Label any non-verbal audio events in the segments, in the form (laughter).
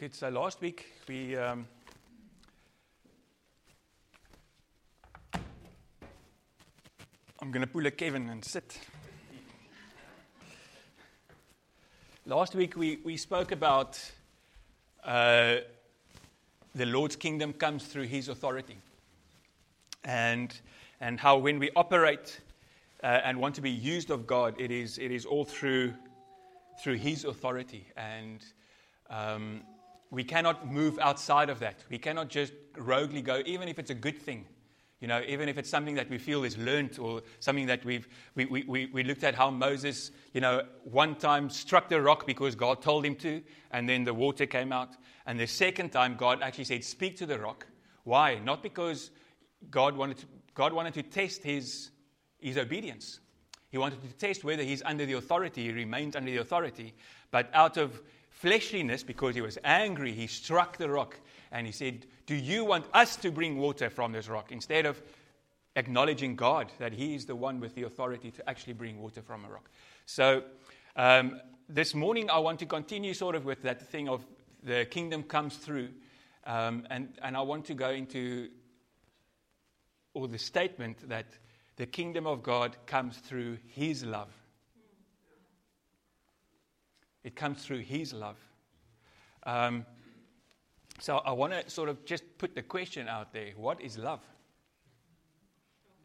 Good. So last week we. Um, I'm going to pull a Kevin and sit. Last week we, we spoke about uh, the Lord's kingdom comes through his authority. And, and how when we operate uh, and want to be used of God, it is, it is all through, through his authority. And um, we cannot move outside of that. We cannot just roguely go, even if it's a good thing. You know, even if it's something that we feel is learned or something that we've, we, we, we, we looked at how Moses, you know, one time struck the rock because God told him to, and then the water came out. And the second time, God actually said, Speak to the rock. Why? Not because God wanted to, God wanted to test his, his obedience. He wanted to test whether he's under the authority, he remains under the authority. But out of fleshliness, because he was angry, he struck the rock and he said, Do you want us to bring water from this rock? Instead of acknowledging God, that he is the one with the authority to actually bring water from a rock. So um, this morning, I want to continue sort of with that thing of the kingdom comes through. Um, and, and I want to go into, or the statement that the kingdom of God comes through his love. It comes through his love. Um, so I want to sort of just put the question out there what is love?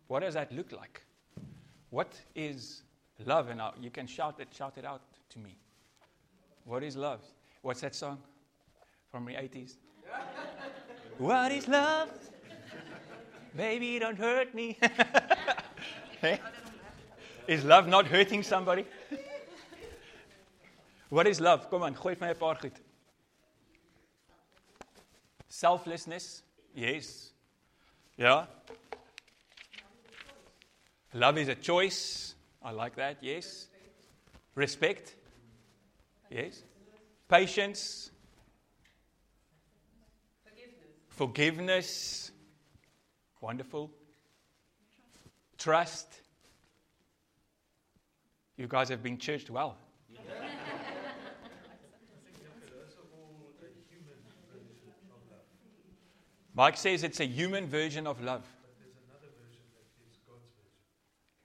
What does that look like? What is love? And you can shout it, shout it out to me. What is love? What's that song from the 80s? (laughs) what is love? Baby, don't hurt me. (laughs) Is love not hurting somebody? What is love? Come on, gooi my 'n paar goed. Selflessness, yes. Yeah. Love is a choice. I like that, yes. Respect, yes. Patience. Forgiveness. Wonderful. Trust. You guys have been churched well. Mike says it's a human version of love.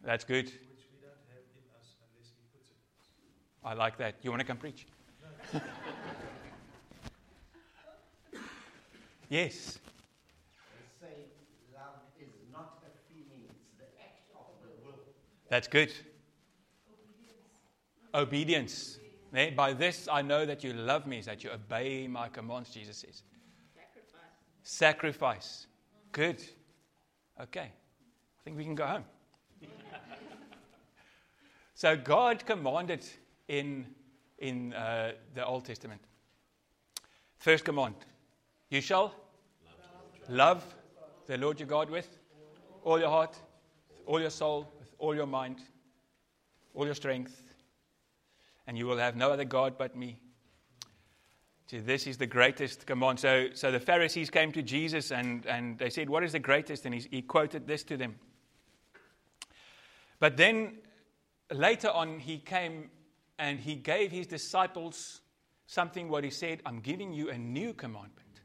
That's good. I like that. You want to come preach? yes. That's good. Obedience. Obedience. By this I know that you love me, is that you obey my commands, Jesus says. Sacrifice. Good. Okay. I think we can go home. so God commanded in, in uh, the Old Testament. First command You shall love the Lord your God with all your heart, all your soul, with all your mind, all your strength, and you will have no other God but me. This is the greatest command. So, so the Pharisees came to Jesus and, and they said, What is the greatest? And he, he quoted this to them. But then later on, he came and he gave his disciples something what he said, I'm giving you a new commandment.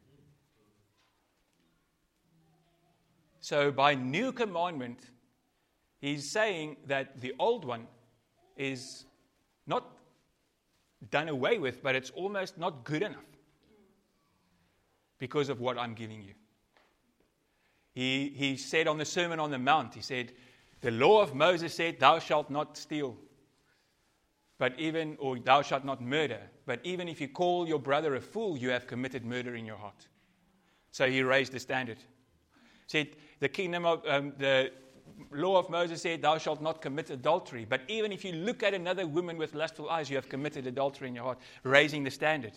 So, by new commandment, he's saying that the old one is not done away with, but it's almost not good enough because of what I'm giving you. He, he said on the Sermon on the Mount, he said, The law of Moses said, Thou shalt not steal, but even, or thou shalt not murder. But even if you call your brother a fool, you have committed murder in your heart. So he raised the standard. Said, The kingdom of, um, the law of Moses said, Thou shalt not commit adultery. But even if you look at another woman with lustful eyes, you have committed adultery in your heart, raising the standard.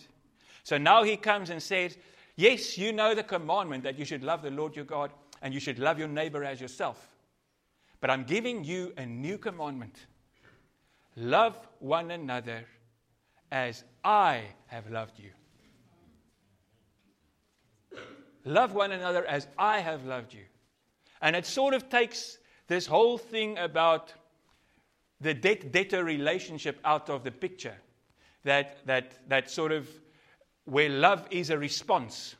So now he comes and says, Yes, you know the commandment that you should love the Lord your God and you should love your neighbor as yourself. But I'm giving you a new commandment love one another as I have loved you. Love one another as I have loved you. And it sort of takes this whole thing about the debt debtor relationship out of the picture. That, that, that sort of where love is a response.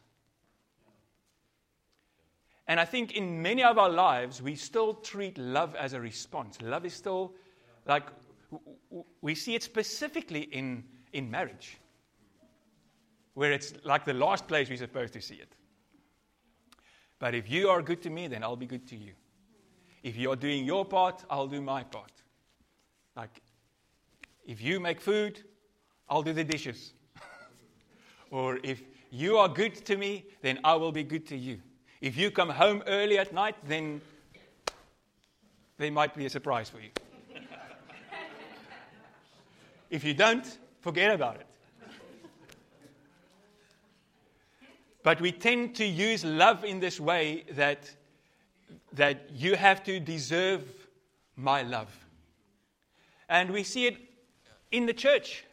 And I think in many of our lives, we still treat love as a response. Love is still like we see it specifically in, in marriage, where it's like the last place we're supposed to see it. But if you are good to me, then I'll be good to you. If you're doing your part, I'll do my part. Like, if you make food, I'll do the dishes. (laughs) or if you are good to me, then I will be good to you. If you come home early at night, then there might be a surprise for you. (laughs) if you don't, forget about it. But we tend to use love in this way that, that you have to deserve my love. And we see it in the church,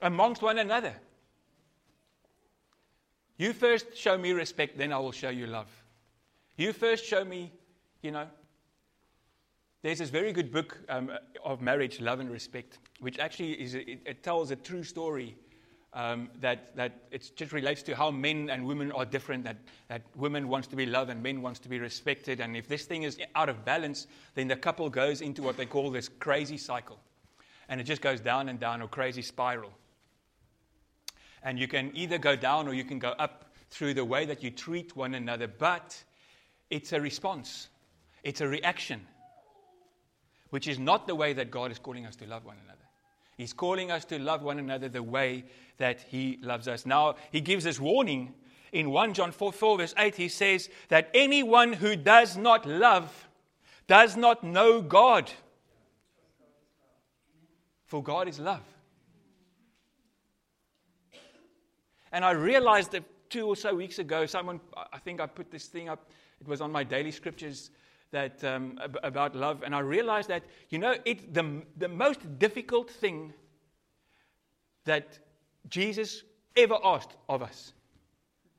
amongst one another. You first show me respect, then I will show you love. You first show me, you know. There's this very good book um, of marriage, Love and Respect, which actually is, it, it tells a true story um, that, that it just relates to how men and women are different, that, that women wants to be loved and men wants to be respected. And if this thing is out of balance, then the couple goes into what they call this crazy cycle. And it just goes down and down, or crazy spiral. And you can either go down or you can go up through the way that you treat one another, but it's a response, it's a reaction, which is not the way that God is calling us to love one another. He's calling us to love one another the way that He loves us. Now, He gives us warning in 1 John 4, 4, verse 8. He says that anyone who does not love does not know God. For God is love. And I realized that two or so weeks ago, someone, I think I put this thing up, it was on my daily scriptures that, um, about love. And I realized that, you know, it, the, the most difficult thing that Jesus ever asked of us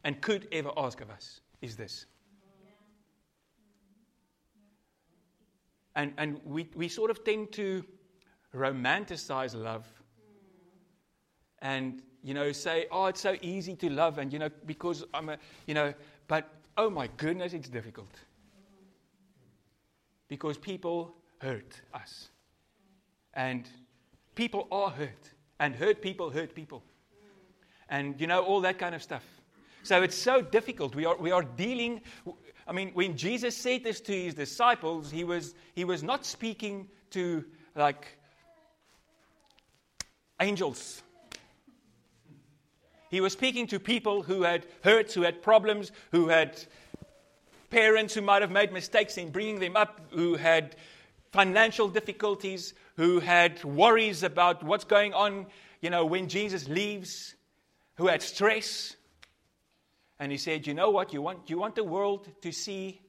and could ever ask of us is this. And, and we, we sort of tend to romanticize love and you know, say, oh, it's so easy to love, and, you know, because I'm a, you know, but oh my goodness, it's difficult. Because people hurt us. And people are hurt. And hurt people hurt people. And, you know, all that kind of stuff. So it's so difficult. We are, we are dealing. I mean, when Jesus said this to his disciples, he was, he was not speaking to like angels he was speaking to people who had hurts, who had problems, who had parents who might have made mistakes in bringing them up, who had financial difficulties, who had worries about what's going on, you know, when Jesus leaves, who had stress. And he said, You know what? You want, you want the world to see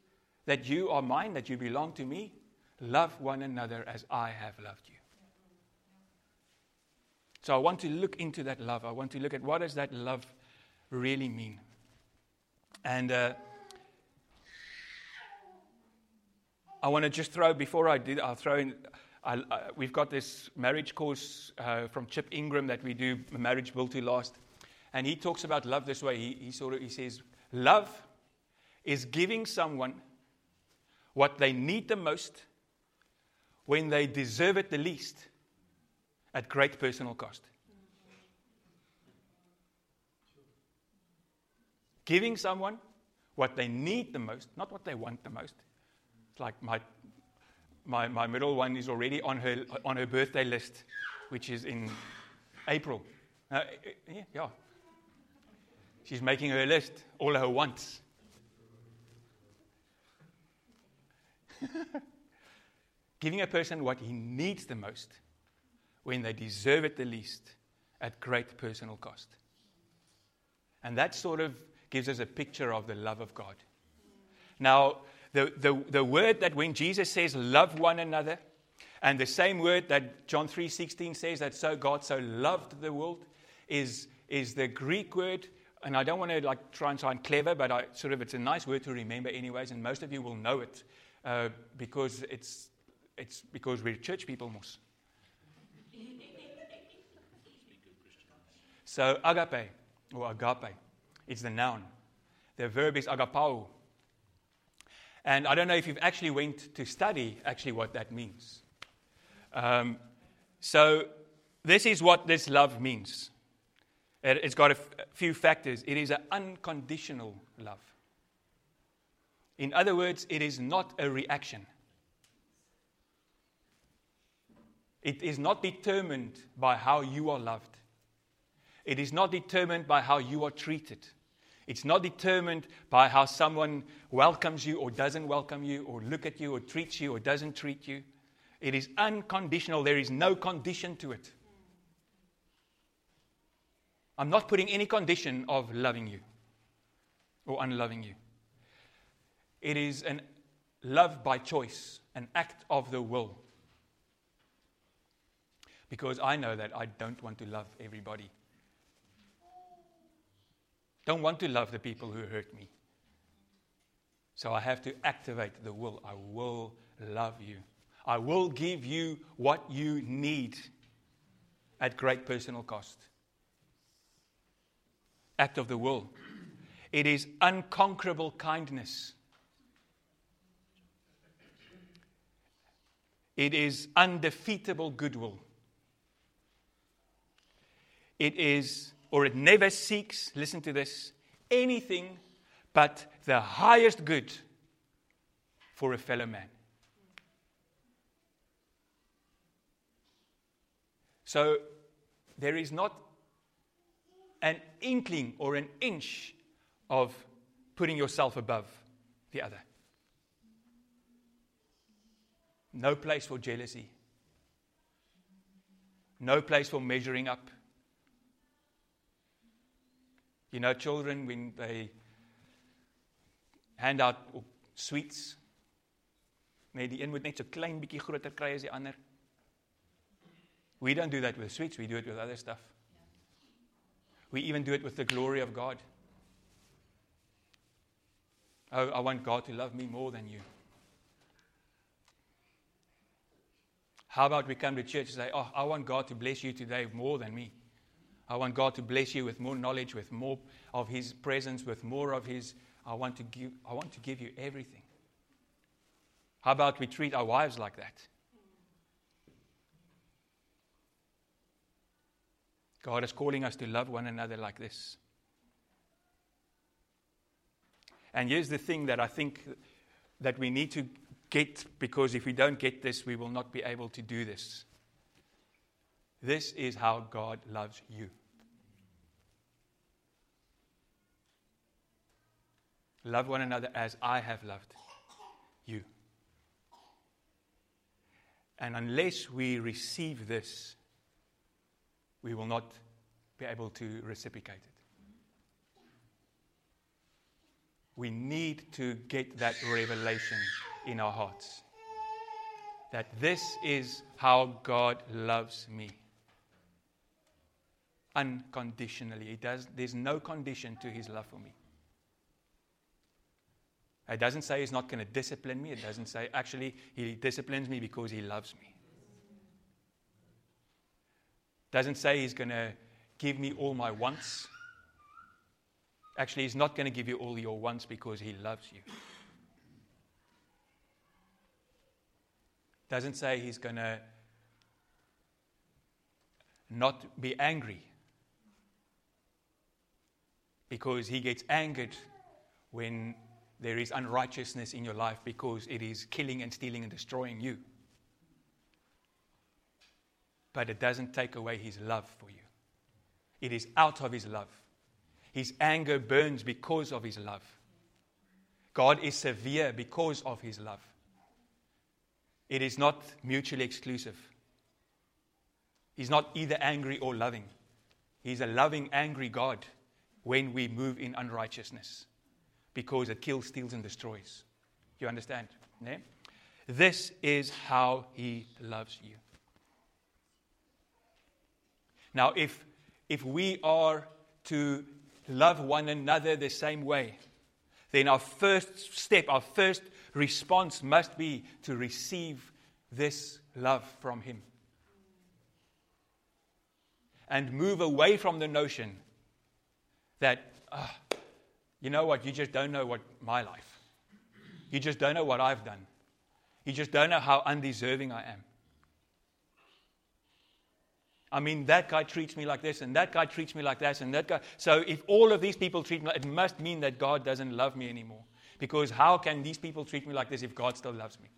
that you are mine, that you belong to me? Love one another as I have loved you. So I want to look into that love. I want to look at what does that love really mean. And uh, I want to just throw, before I do, I'll throw in, I, we've got this marriage course uh, from Chip Ingram that we do, Marriage Built to Last. And he talks about love this way. He, he sort of, he says, love is giving someone what they need the most when they deserve it the least at great personal cost. Giving someone what they need the most, not what they want the most. Like my, my, my middle one is already on her, on her birthday list, which is in April. Uh, yeah. She's making her list, all her wants. (laughs) Giving a person what he needs the most when they deserve it the least at great personal cost. And that sort of gives us a picture of the love of God. Now, the, the, the word that when Jesus says love one another, and the same word that John 3:16 says that so God so loved the world is, is the Greek word, and I don't want to like try and sound clever, but I, sort of it's a nice word to remember anyways, and most of you will know it uh, because it's, it's because we're church people most. So, agape or agape, it's the noun. The verb is agapao. And I don't know if you've actually went to study actually what that means. Um, so this is what this love means. It, has got a few factors. It is an unconditional love. In other words, it is not a reaction. It is not determined by how you are loved. It is not determined by how you are treated. It's not determined by how someone welcomes you or doesn't welcome you, or look at you or treats you or doesn't treat you. It is unconditional. There is no condition to it. I'm not putting any condition of loving you or unloving you. It is an love by choice, an act of the will. Because I know that I don't want to love everybody don't want to love the people who hurt me. So I have to activate the will. I will love you. I will give you what you need at great personal cost. Act of the will. It is unconquerable kindness. It is undefeatable goodwill. It is or it never seeks, listen to this, anything but the highest good for a fellow man. So there is not an inkling or an inch of putting yourself above the other. No place for jealousy. No place for measuring up. You know, children, when they hand out sweets, nee, die een moet net so klein groter kry as. We don't do that with sweets, we do it with other stuff. We even do it with the glory of God. Oh, I want God to love me more than you. How about we come to church and say, Oh, I want God to bless you today more than me. I want God to bless you with more knowledge, with more of His presence, with more of His. I want to give, I want to give you everything. How about we treat our wives like that? God is calling us to love one another like this. And here's the thing that I think that we need to get because if we don't get this, we will not be able to do this. This is how God loves you. Love one another as I have loved you. And unless we receive this, we will not be able to reciprocate it. We need to get that revelation in our hearts that this is how God loves me unconditionally. He does, there's no condition to his love for me. It doesn't say he's not going to discipline me. It doesn't say, actually, he disciplines me because he loves me. It doesn't say he's going to give me all my wants. Actually, he's not going to give you all your wants because he loves you. Doesn't say he's going to not be angry because he gets angered when there is unrighteousness in your life because it is killing and stealing and destroying you. But it doesn't take away his love for you. It is out of his love. His anger burns because of his love. God is severe because of his love. It is not mutually exclusive. He's not either angry or loving. He's a loving, angry God when we move in unrighteousness because it kills, steals, and destroys. You understand? Yeah? This is how he loves you. Now, if, if we are to love one another the same way, then our first step, our first response must be to receive this love from him. and move away from the notion that, uh, you know what, you just don't know what my life. You just don't know what I've done. You just don't know how undeserving I am. I mean, that guy treats me like this, and that guy treats me like that, and that guy. So, if all of these people treat me, it must mean that God doesn't love me anymore. Because how can these people treat me like this if God still loves me?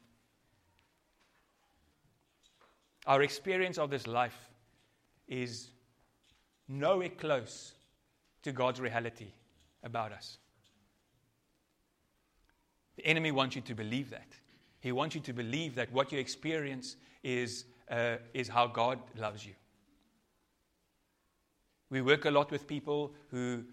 Our experience of this life is nowhere close to God's reality about us. The enemy wants you to believe that. He wants you to believe that what you experience is, uh, is how God loves you. We work a lot with people who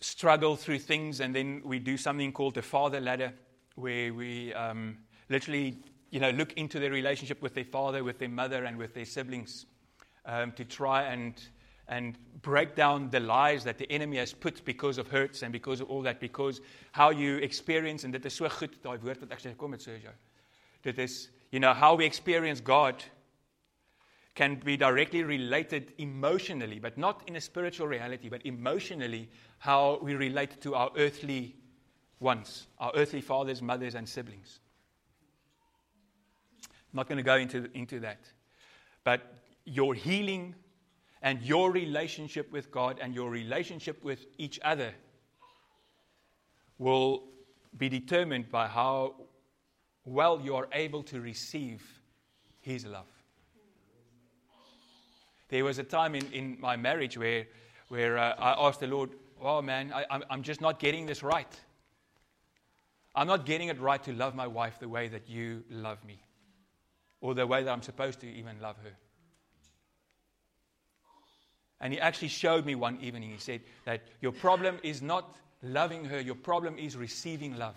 struggle through things, and then we do something called the father ladder, where we um, literally you know, look into their relationship with their father, with their mother, and with their siblings um, to try and, and break down the lies that the enemy has put because of hurts and because of all that, because how you experience, and dit is so goed, daai woord wat ek sê, kom. Dit is, you know, how we experience God can be directly related emotionally, but not in a spiritual reality, but emotionally, how we relate to our earthly ones, our earthly fathers, mothers, and siblings. I'm not going to go into, into that. But your healing and your relationship with God and your relationship with each other will be determined by how well you are able to receive His love. There was a time in, in my marriage where, where uh, I asked the Lord, Oh man, I, I'm just not getting this right. I'm not getting it right to love my wife the way that you love me, or the way that I'm supposed to even love her. And he actually showed me one evening. He said that your problem is not loving her, your problem is receiving love.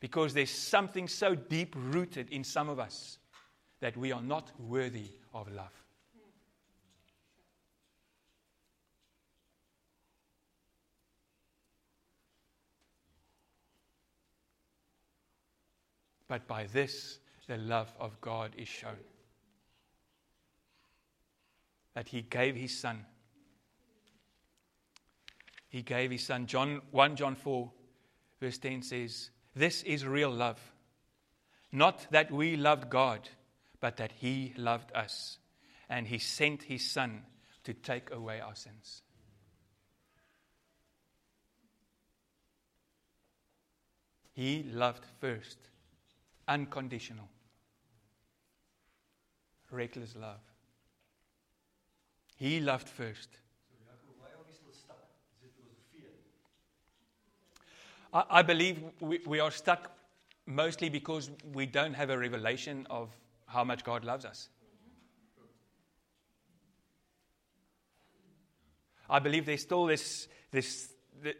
Because there's something so deep rooted in some of us that we are not worthy of love. But by this, the love of God is shown. That He gave His Son. He gave His Son. John, 1 John 4, verse 10 says, This is real love. Not that we loved God but that He loved us and He sent His Son to take away our sins. He loved first, unconditional, reckless love. He loved first. I, I believe we, we are stuck mostly because we don't have a revelation of how much God loves us. I believe there's still this, this the,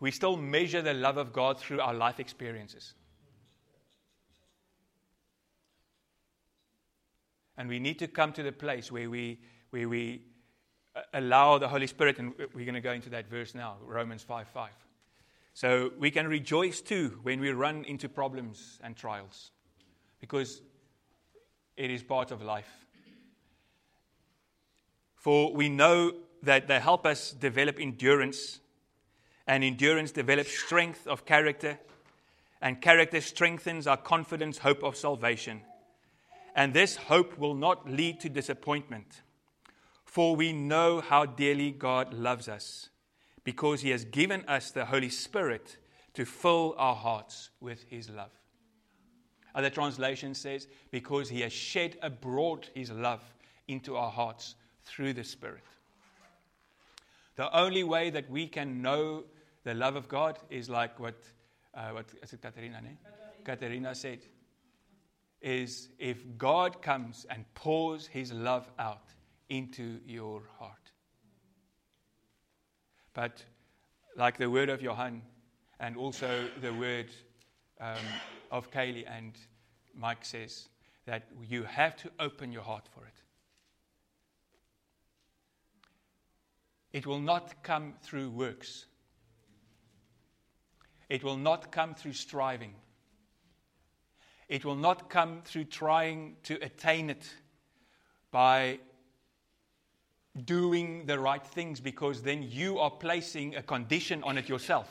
we still measure the love of God through our life experiences. And we need to come to the place where we, where we uh, allow the Holy Spirit, and we're going to go into that verse now, Romans 5 5. So we can rejoice too when we run into problems and trials. Because it is part of life. For we know that they help us develop endurance, and endurance develops strength of character, and character strengthens our confidence, hope of salvation. And this hope will not lead to disappointment, for we know how dearly God loves us, because He has given us the Holy Spirit to fill our hearts with His love. Other translation says, because he has shed abroad his love into our hearts through the Spirit. The only way that we can know the love of God is like what, uh, what is it Katerina, ne? Katerina said, is if God comes and pours his love out into your heart. But like the word of Johann and also the word um, of Kaylee and Mike says that you have to open your heart for it. It will not come through works. It will not come through striving. it will not come through trying to attain it by doing the right things because then you are placing a condition on it yourself.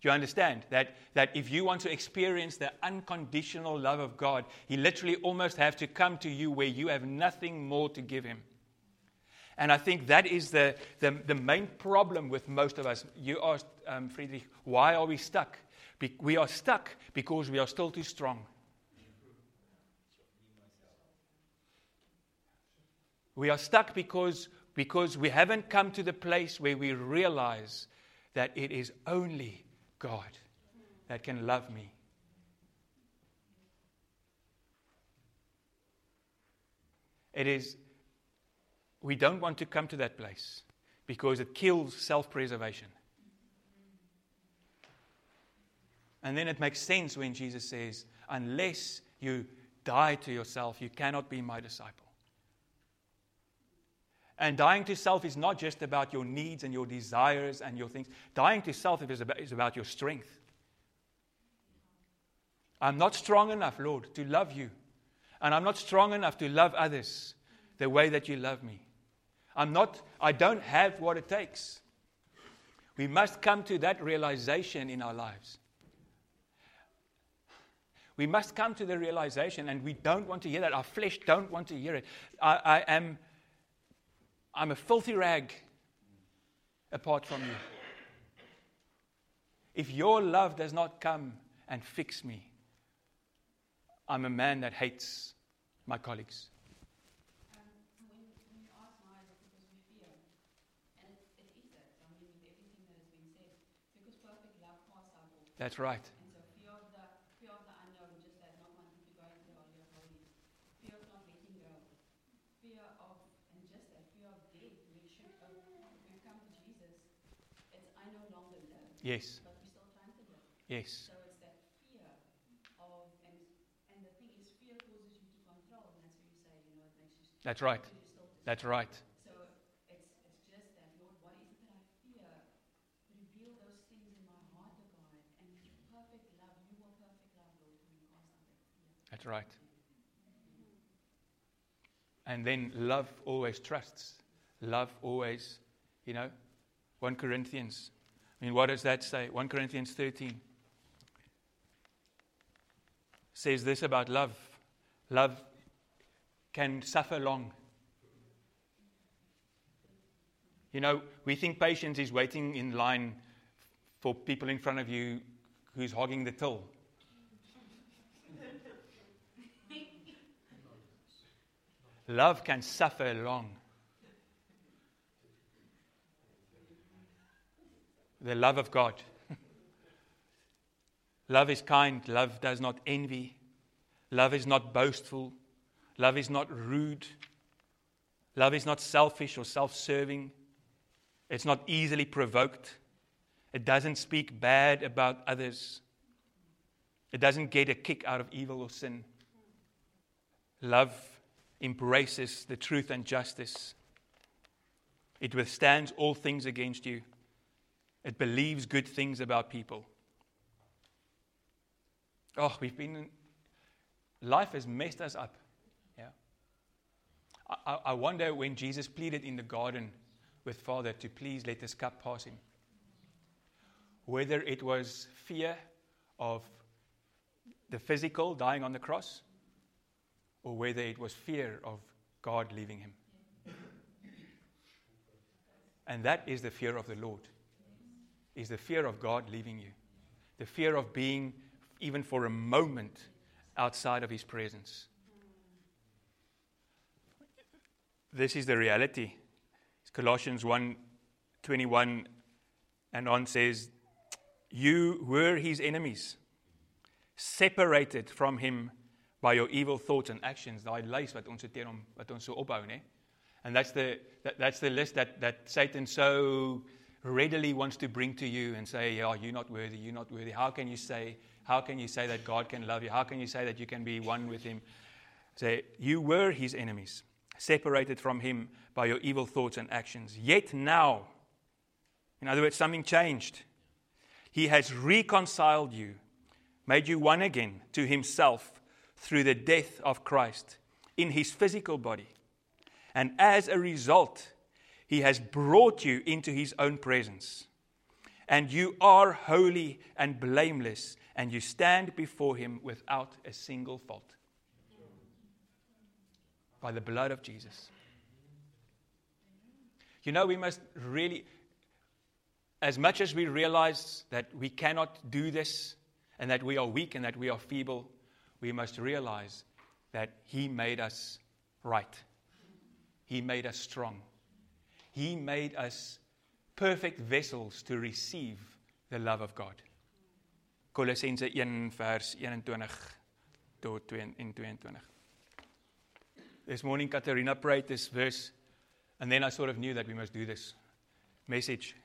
Do you understand? That, that if you want to experience the unconditional love of God, He literally almost have to come to you where you have nothing more to give Him. And I think that is the, the, the main problem with most of us. You asked, um, Friedrich, why are we stuck? Be- we are stuck because we are still too strong. We are stuck because, because we haven't come to the place where we realize that it is only God that can love me. It is, we don't want to come to that place because it kills self preservation. And then it makes sense when Jesus says, Unless you die to yourself, you cannot be my disciple. And dying to self is not just about your needs and your desires and your things. Dying to self is about, is about your strength. I'm not strong enough, Lord, to love you. And I'm not strong enough to love others the way that you love me. I'm not, I don't have what it takes. We must come to that realization in our lives. We must come to the realization, and we don't want to hear that. Our flesh don't want to hear it. I, I am I'm a filthy rag apart from you. If your love does not come and fix me, I'm a man that hates my colleagues. That's right. Yes. But we still trying to live. Yes. So it's that fear of, and, and the thing is, fear causes you to control, and that's where you say, you know, it makes you. That's right. That's right. So it's, it's just that, Lord, what is it that I fear? Reveal those things in my heart, O God, and perfect love, you are perfect love, Lord, cast out that fear. That's right. And then love always trusts. Love always, you know, 1 Corinthians I mean, what does that say? 1 Corinthians 13 says this about love love can suffer long. You know, we think patience is waiting in line for people in front of you who's hogging the till. Love can suffer long. The love of God. love is kind, love does not envy, love is not boastful, love is not rude, love is not selfish or self serving, it's not easily provoked, it doesn't speak bad about others, it doesn't get a kick out of evil or sin. Love embraces the truth and justice. It withstands all things against you. It believes good things about people. Oh, we've been. Life has messed us up. Yeah. I, I wonder when Jesus pleaded in the garden with Father to please let this cup pass him, whether it was fear of the physical dying on the cross or whether it was fear of God leaving him. And that is the fear of the Lord is the fear of God leaving you, the fear of being, even for a moment, outside of His presence. This is the reality. Colossians 1 21 and on says, You were His enemies, separated from Him by your evil thoughts and actions. Daai lys wat ons? And that's the that, that's the list that that Satan so readily wants to bring to you and say, Oh, you're not worthy, you're not worthy. How can you say, how can you say that God can love you? How can you say that you can be one with Him? Say, you were His enemies, separated from Him by your evil thoughts and actions. Yet now, in other words, something changed. He has reconciled you made you one again to himself through the death of Christ in his physical body. And as a result, he has brought you into his own presence. And you are holy and blameless, and you stand before him without a single fault. By the blood of Jesus. You know, we must really, as much as we realize that we cannot do this, and that we are weak and that we are feeble, we must realize that He made us right. He made us strong. He made us perfect vessels to receive the love of God. Colossense 1 vers 21 tot 22. This morning Katarina prayed this verse and then I sort of knew that we must do this message.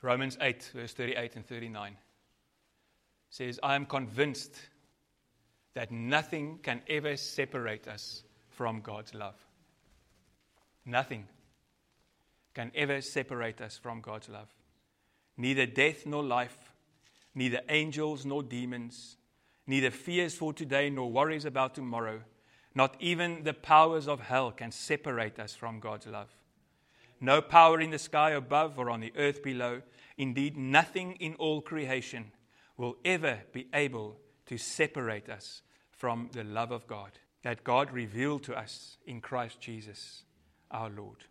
Romans 8 verse 38 and 39 says, I am convinced that nothing can ever separate us from God's love. Nothing can ever separate us from God's love. Neither death nor life, neither angels nor demons, neither fears for today nor worries about tomorrow, not even the powers of hell can separate us from God's love. No power in the sky above or on the earth below, indeed, nothing in all creation will ever be able to separate us from the love of God that God revealed to us in Christ Jesus our Lord.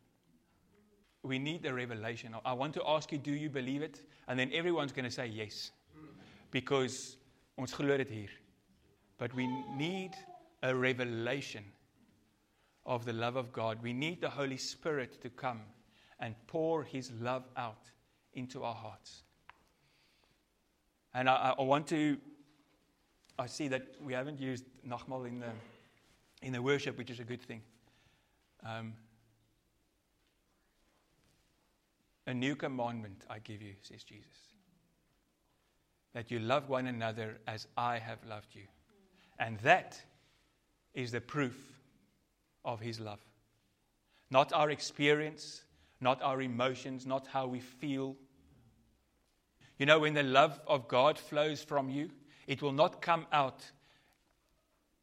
We need the revelation. I want to ask you, do you believe it? And then everyone's going to say yes. Because ons glo dit hier. But we need a revelation of the love of God. We need the Holy Spirit to come and pour his love out into our hearts. And I, I, want to, I see that we haven't used Nagmaal in the, in the worship, which is a good thing. Um, a new commandment I give you, says Jesus. That you love one another as I have loved you. And that is the proof of his love. Not our experience, not our emotions, not how we feel you know, when the love of God flows from you, it will not come out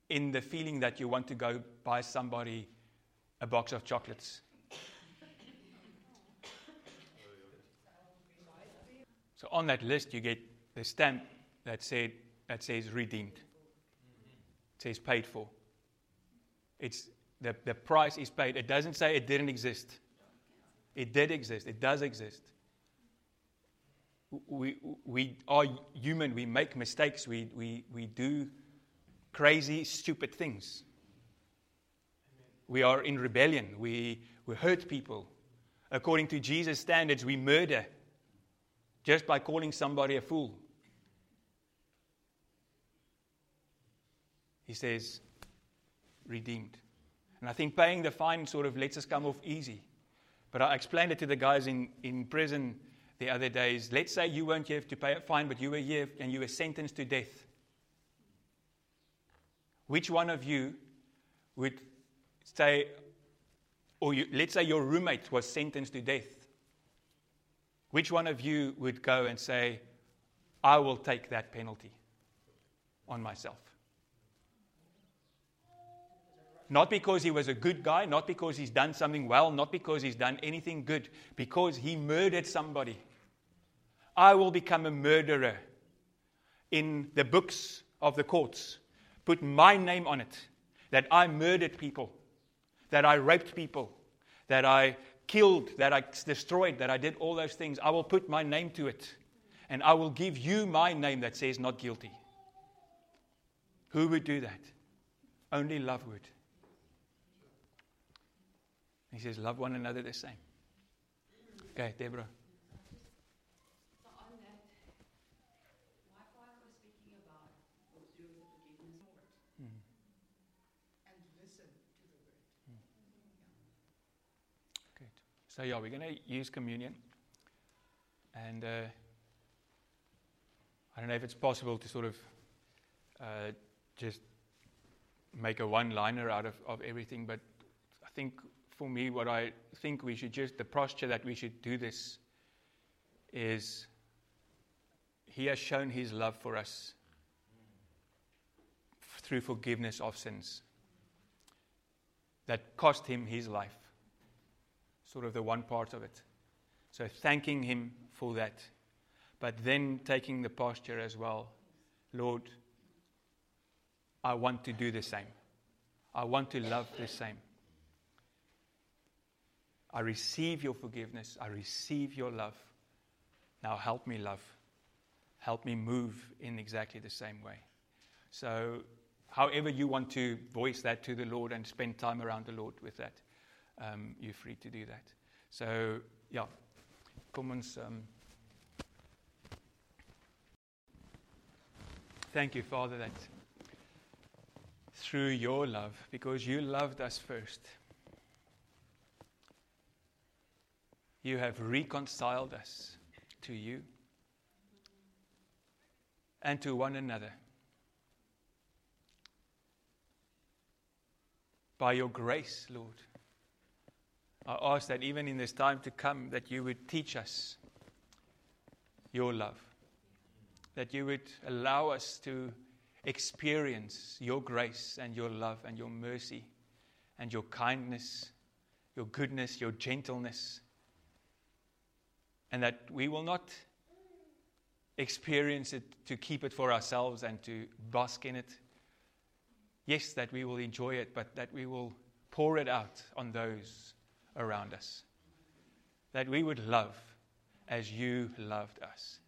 in the feeling that you want to go buy somebody a box of chocolates. So on that list, you get the stamp that, said, that says redeemed. It says paid for. It's, the, the price is paid. It doesn't say it didn't exist. It did exist. It does exist we, we are human, we make mistakes, we, we, we do crazy, stupid things. We are in rebellion, we, we hurt people. According to Jesus' standards, we murder just by calling somebody a fool. He says, redeemed. And I think paying the fine sort of lets us come off easy. But I explained it to the guys in, in prison the other days. Let's say you weren't here to pay a fine, but you were here and you were sentenced to death. Which one of you would say, or you, let's say your roommate was sentenced to death? Which one of you would go and say, I will take that penalty on myself? Not because he was a good guy, not because he's done something well, not because he's done anything good, because he murdered somebody. I will become a murderer in the books of the courts. Put my name on it that I murdered people, that I raped people, that I killed, that I destroyed, that I did all those things. I will put my name to it. And I will give you my name that says not guilty. Who would do that? Only love would. He says, Love one another the same. Okay, Deborah. So, yeah, we're going to use communion. And uh, I don't know if it's possible to sort of uh, just make a one liner out of, of everything, but I think for me, what I think we should just, the posture that we should do this is He has shown His love for us through forgiveness of sins that cost him his life. Sort of the one part of it. So thanking him for that. But then taking the posture as well Lord, I want to do the same. I want to love the same. I receive your forgiveness. I receive your love. Now help me love. Help me move in exactly the same way. So, however you want to voice that to the Lord and spend time around the Lord with that, um, you're free to do that. So, yeah, kom ons. Um, thank you, Father, that through your love, because you loved us first, you have reconciled us to you and to one another. By your grace, Lord, I ask that even in this time to come, that you would teach us your love, that you would allow us to experience your grace and your love and your mercy and your kindness, your goodness, your gentleness, and that we will not experience it to keep it for ourselves and to bask in it. Yes, that we will enjoy it, but that we will pour it out on those around us. That we would love as you loved us.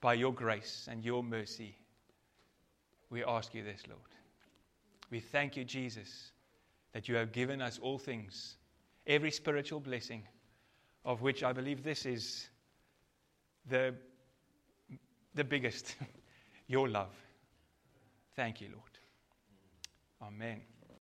By your grace and your mercy, we ask you this, Lord. We thank you, Jesus, that you have given us all things, every spiritual blessing, of which I believe this is the the biggest, (laughs) your love. Thank you, Lord. Amen.